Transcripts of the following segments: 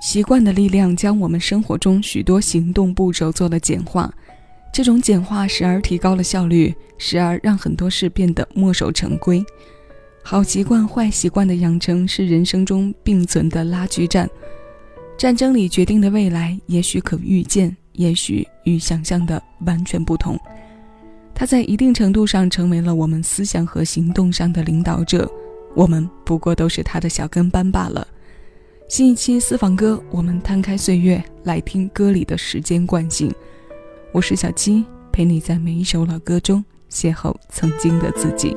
习惯的力量将我们生活中许多行动步骤做了简化，这种简化时而提高了效率，时而让很多事变得墨守成规。好习惯、坏习惯的养成是人生中并存的拉锯战。战争里决定的未来，也许可预见，也许与想象的完全不同。它在一定程度上成为了我们思想和行动上的领导者，我们不过都是他的小跟班罢了。新一期私房歌，我们摊开岁月来听歌里的时间惯性。我是小七，陪你在每一首老歌中邂逅曾经的自己。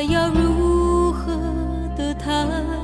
我要如何的谈？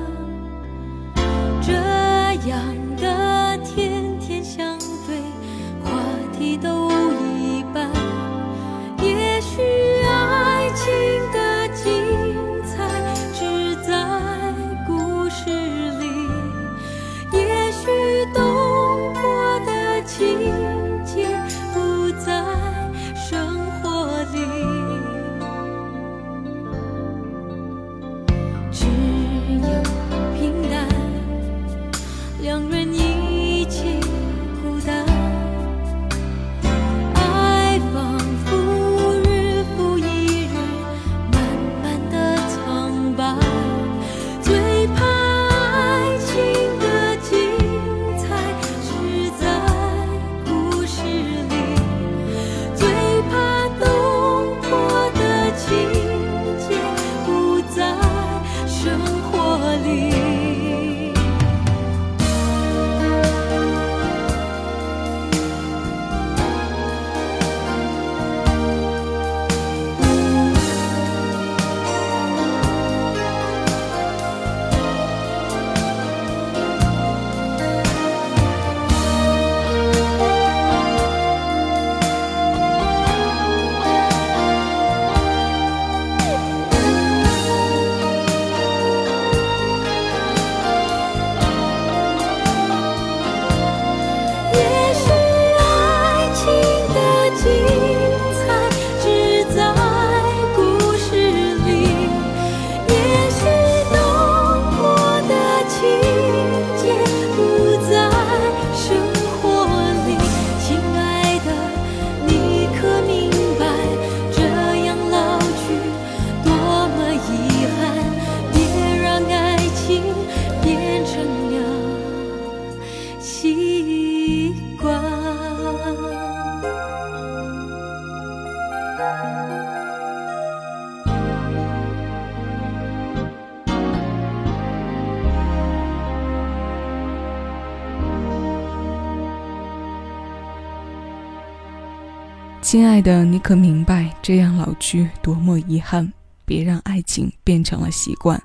爱的，你可明白这样老去多么遗憾？别让爱情变成了习惯。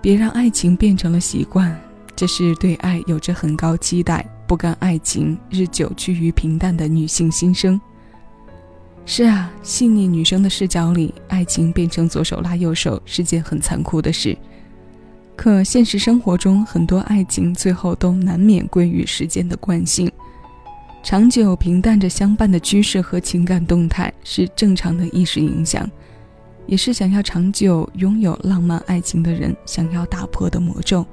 别让爱情变成了习惯，这是对爱有着很高期待、不甘爱情日久趋于平淡的女性心声。是啊，细腻女生的视角里，爱情变成左手拉右手是件很残酷的事。可现实生活中，很多爱情最后都难免归于时间的惯性。长久平淡着相伴的趋势和情感动态是正常的意识影响，也是想要长久拥有浪漫爱情的人想要打破的魔咒。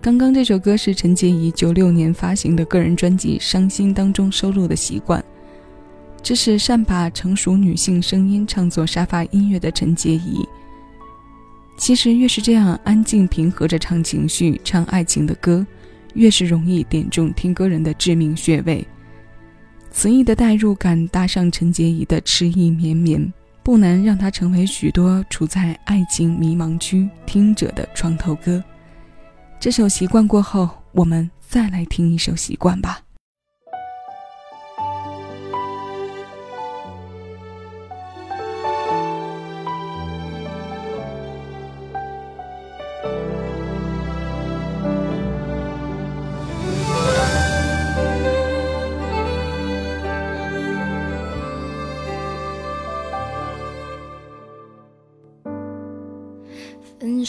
刚刚这首歌是陈洁仪九六年发行的个人专辑《伤心》当中收录的习惯。这是善把成熟女性声音唱作沙发音乐的陈洁仪。其实越是这样安静平和着唱情绪、唱爱情的歌。越是容易点中听歌人的致命穴位，词意的代入感搭上陈洁仪的痴意绵绵，不难让它成为许多处在爱情迷茫区听者的床头歌。这首习惯过后，我们再来听一首习惯吧。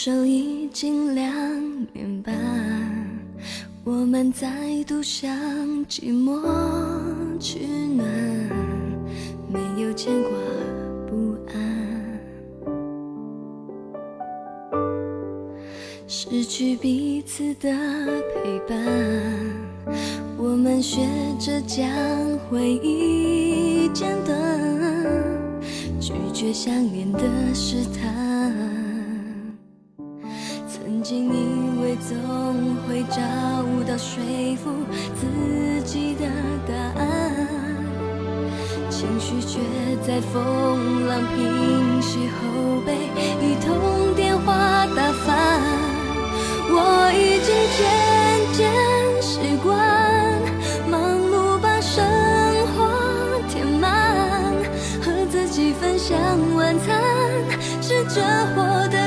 手已经两年半，我们再度向寂寞取暖，没有牵挂不安，失去彼此的陪伴，我们学着将回忆剪断，拒绝想念的试探。会找到说服自己的答案，情绪却在风浪平息后被一通电话打翻。我已经渐渐习惯忙碌把生活填满，和自己分享晚餐，试着活得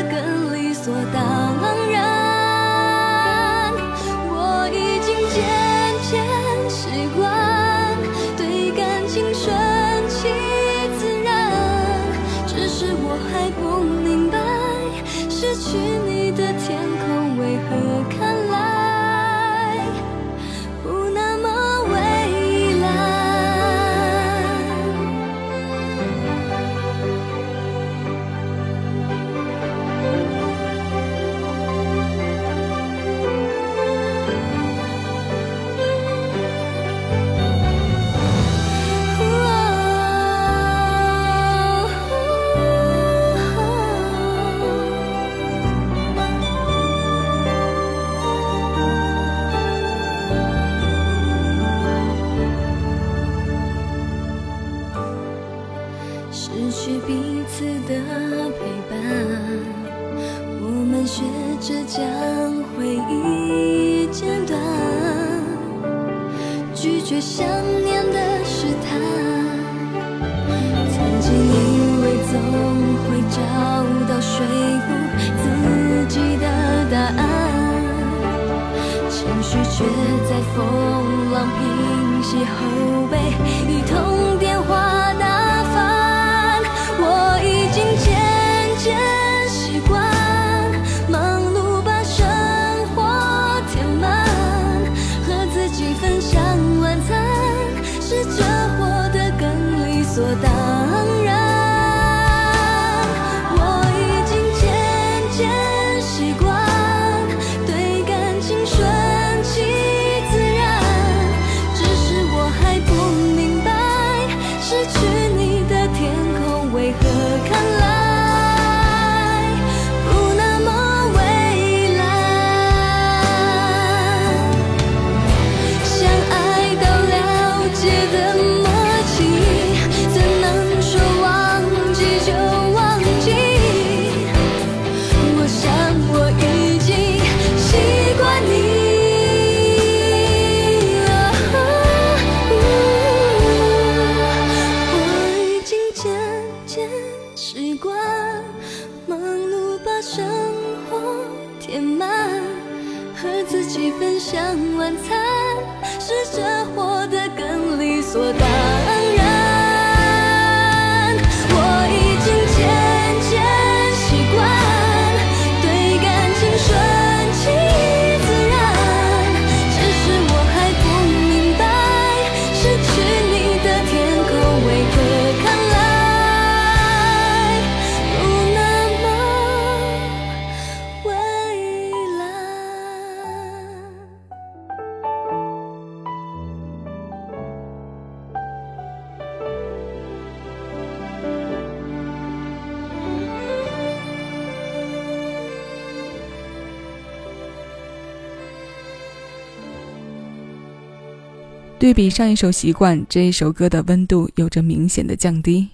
对比上一首《习惯》，这一首歌的温度有着明显的降低，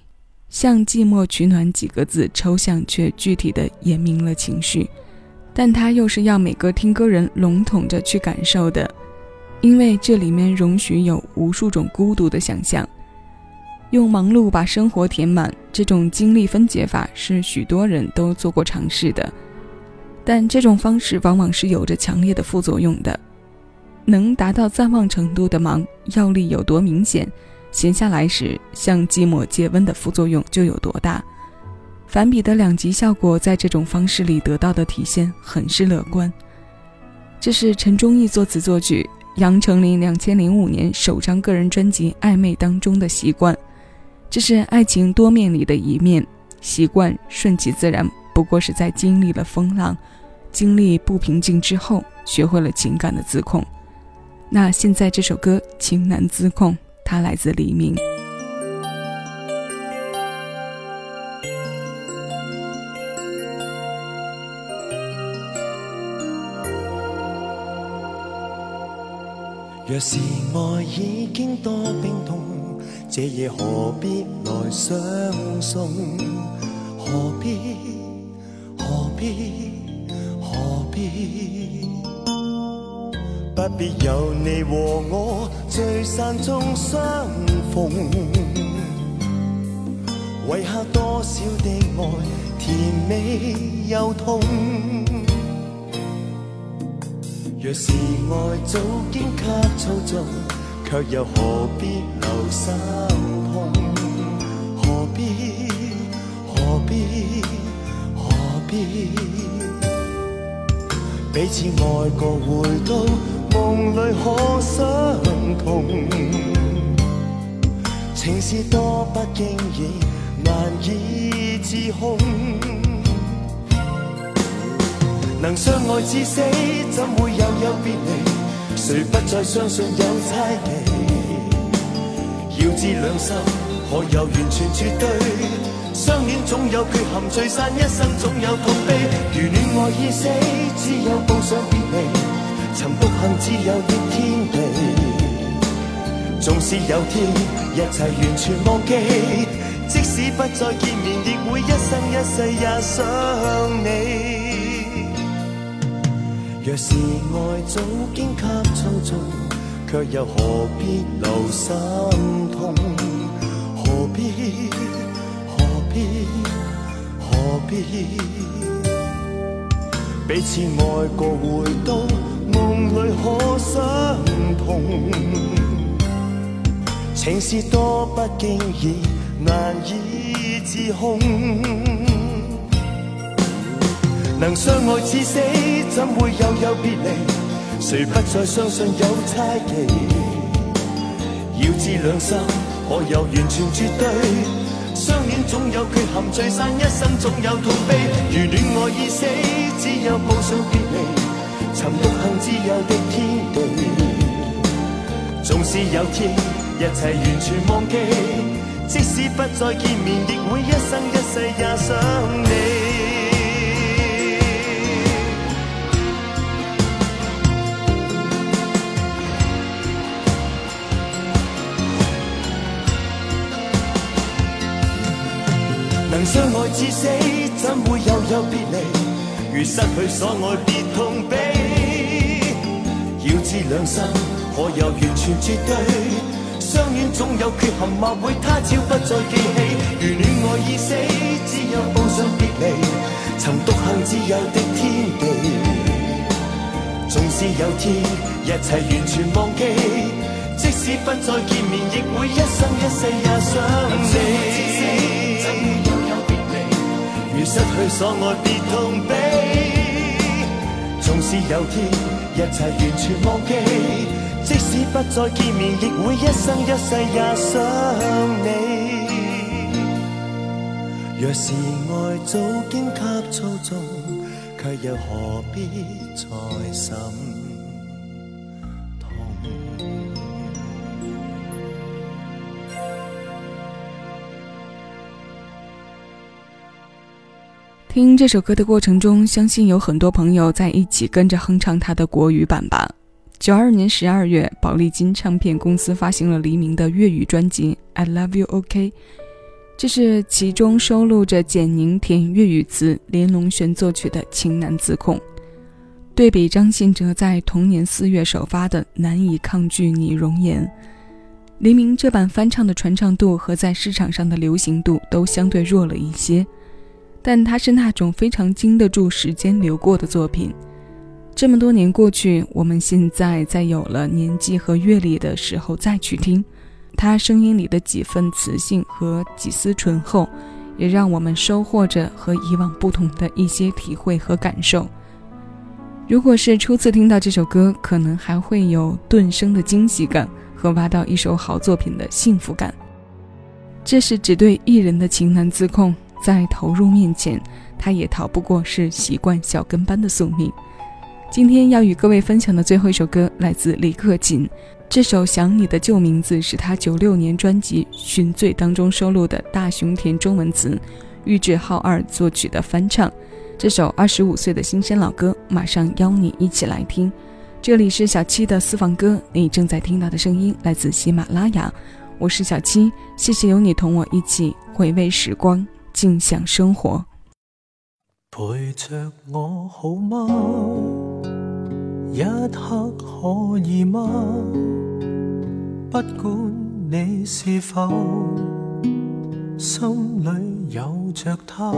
像“寂寞取暖”几个字，抽象却具体的言明了情绪，但它又是要每个听歌人笼统着去感受的，因为这里面容许有无数种孤独的想象。用忙碌把生活填满，这种精力分解法是许多人都做过尝试的，但这种方式往往是有着强烈的副作用的。能达到暂忘程度的忙，药力有多明显，闲下来时像寂寞借温的副作用就有多大。反比的两极效果在这种方式里得到的体现很是乐观。这是陈忠义作词作曲，杨丞琳两千零五年首张个人专辑《暧昧》当中的习惯。这是爱情多面里的一面，习惯顺其自然，不过是在经历了风浪、经历不平静之后，学会了情感的自控。那现在这首歌《情难自控》，它来自黎明。若是爱已经多冰冻。这夜何必来相送？何必何必何必？不必有你和我聚散中相逢。遗下多少的爱，甜美又痛。若是爱早经给操纵。却又何必留心痛？何必何必何必？彼此爱过，回到梦里可相同。情是多不经意，难以自控。能相爱至死，怎会又有别离？谁不再相信有猜忌？要知两心可有完全绝对？相恋总有缺陷，聚散一生总有痛悲。如恋爱已死，只有步上别离。曾独行自由的天地，纵使有天一切完全忘记，即使不再见面，亦会一生一世也想你。若是爱早经给操纵，却又何必留心痛？何必必？何必？彼此爱过，回到梦里可相同。情是多不经意，难以自控。能相爱至死，怎会又有别离？谁不再相信有猜忌？要知两心可有完全绝对？相恋总有缺陷，聚散一生总有痛悲。如恋爱已死，只有抱上别离，寻独行自由的天地。纵使有天一切完全忘记，即使不再见面，亦会一生一世也想你。能相爱至死，怎会又有别离？如失去所爱，别痛悲。要知两心可有完全绝对？相恋总有缺陷，或会他朝不再记起。如恋爱已死，只有步上别离，寻独行自由的天地。纵使有天一切完全忘记，即使不再见面，亦会一生一世也想你。失去所爱，别痛悲。纵使有天一切完全忘记，即使不再见面，亦会一生一世也想你。若是爱早经给操纵，却又何必再心？听这首歌的过程中，相信有很多朋友在一起跟着哼唱它的国语版吧。九二年十二月，宝丽金唱片公司发行了黎明的粤语专辑《I Love You OK》，这是其中收录着简宁填粤语词、连龙璇作曲的《情难自控》。对比张信哲在同年四月首发的《难以抗拒你容颜》，黎明这版翻唱的传唱度和在市场上的流行度都相对弱了一些。但它是那种非常经得住时间流过的作品。这么多年过去，我们现在在有了年纪和阅历的时候再去听，他声音里的几分磁性和几丝醇厚，也让我们收获着和以往不同的一些体会和感受。如果是初次听到这首歌，可能还会有顿生的惊喜感和挖到一首好作品的幸福感。这是只对艺人的情难自控，在投入面前，他也逃不过是习惯小跟班的宿命。今天要与各位分享的最后一首歌来自李克勤，这首《想你的旧名字》是他九六年专辑《寻罪》当中收录的大熊田中文词，玉置浩二作曲的翻唱。这首二十五岁的新鲜老歌，马上邀你一起来听。这里是小七的私房歌，你正在听到的声音来自喜马拉雅，我是小七，谢谢有你同我一起回味时光，静享生活。陪着我好吗？一刻可以吗？不管你是否心里有着他，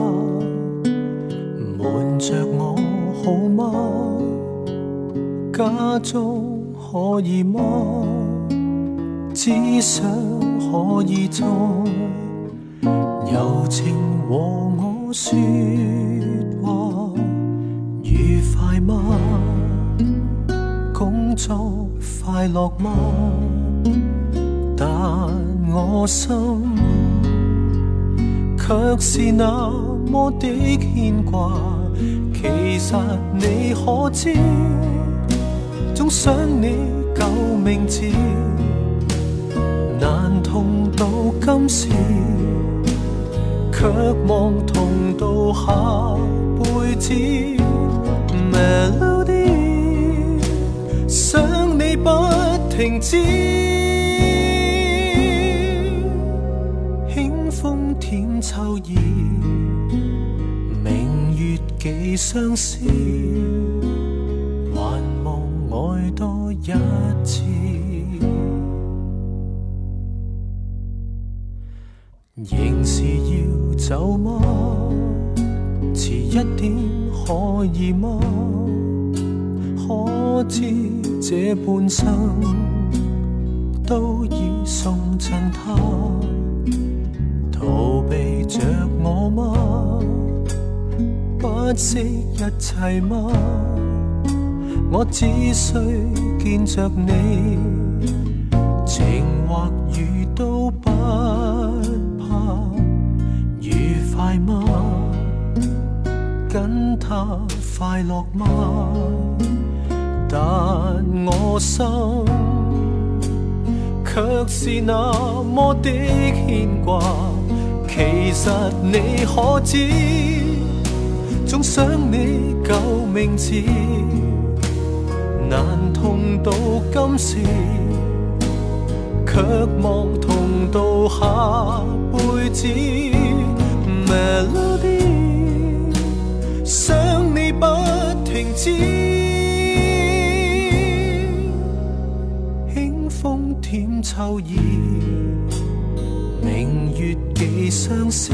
瞒着我好吗？假装可以吗？只想可以再柔情和我说话，愉快吗？工作快乐吗？但我心却是那么的牵挂。其实你可知，总想你旧名字，难同到今时，却望同到下辈子，Melody，。想你不停止，轻风舔秋意，明月几相思，还望爱多一次。仍是要走吗？迟一点可以吗？可知这半生都已送赠他，逃避着我吗？不惜一切吗？我只需见着你，快乐吗？但我心却是那么的牵挂。其实你。可知，总想你。旧名字，难同到今时，却望同到下辈子。Melody，不停止。轻风添秋意，明月寄相思。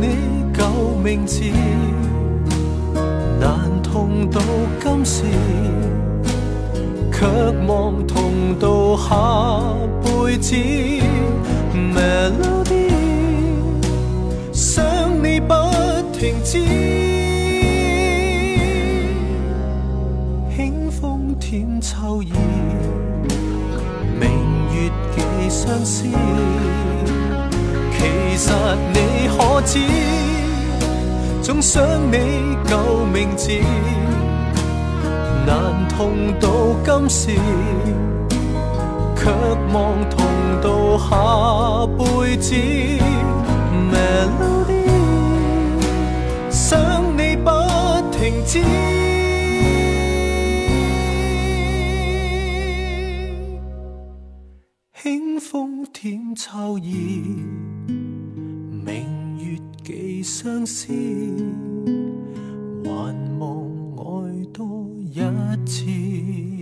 你旧名字难同到今时，却望同到下辈子。Melody，想你不停止，轻风舔秋意，明月几相思。其实你可知？总想你旧名字，难同到今时，却望同到下辈子。Melody，想你不停止。秋意，明月几相思，还望爱多一次。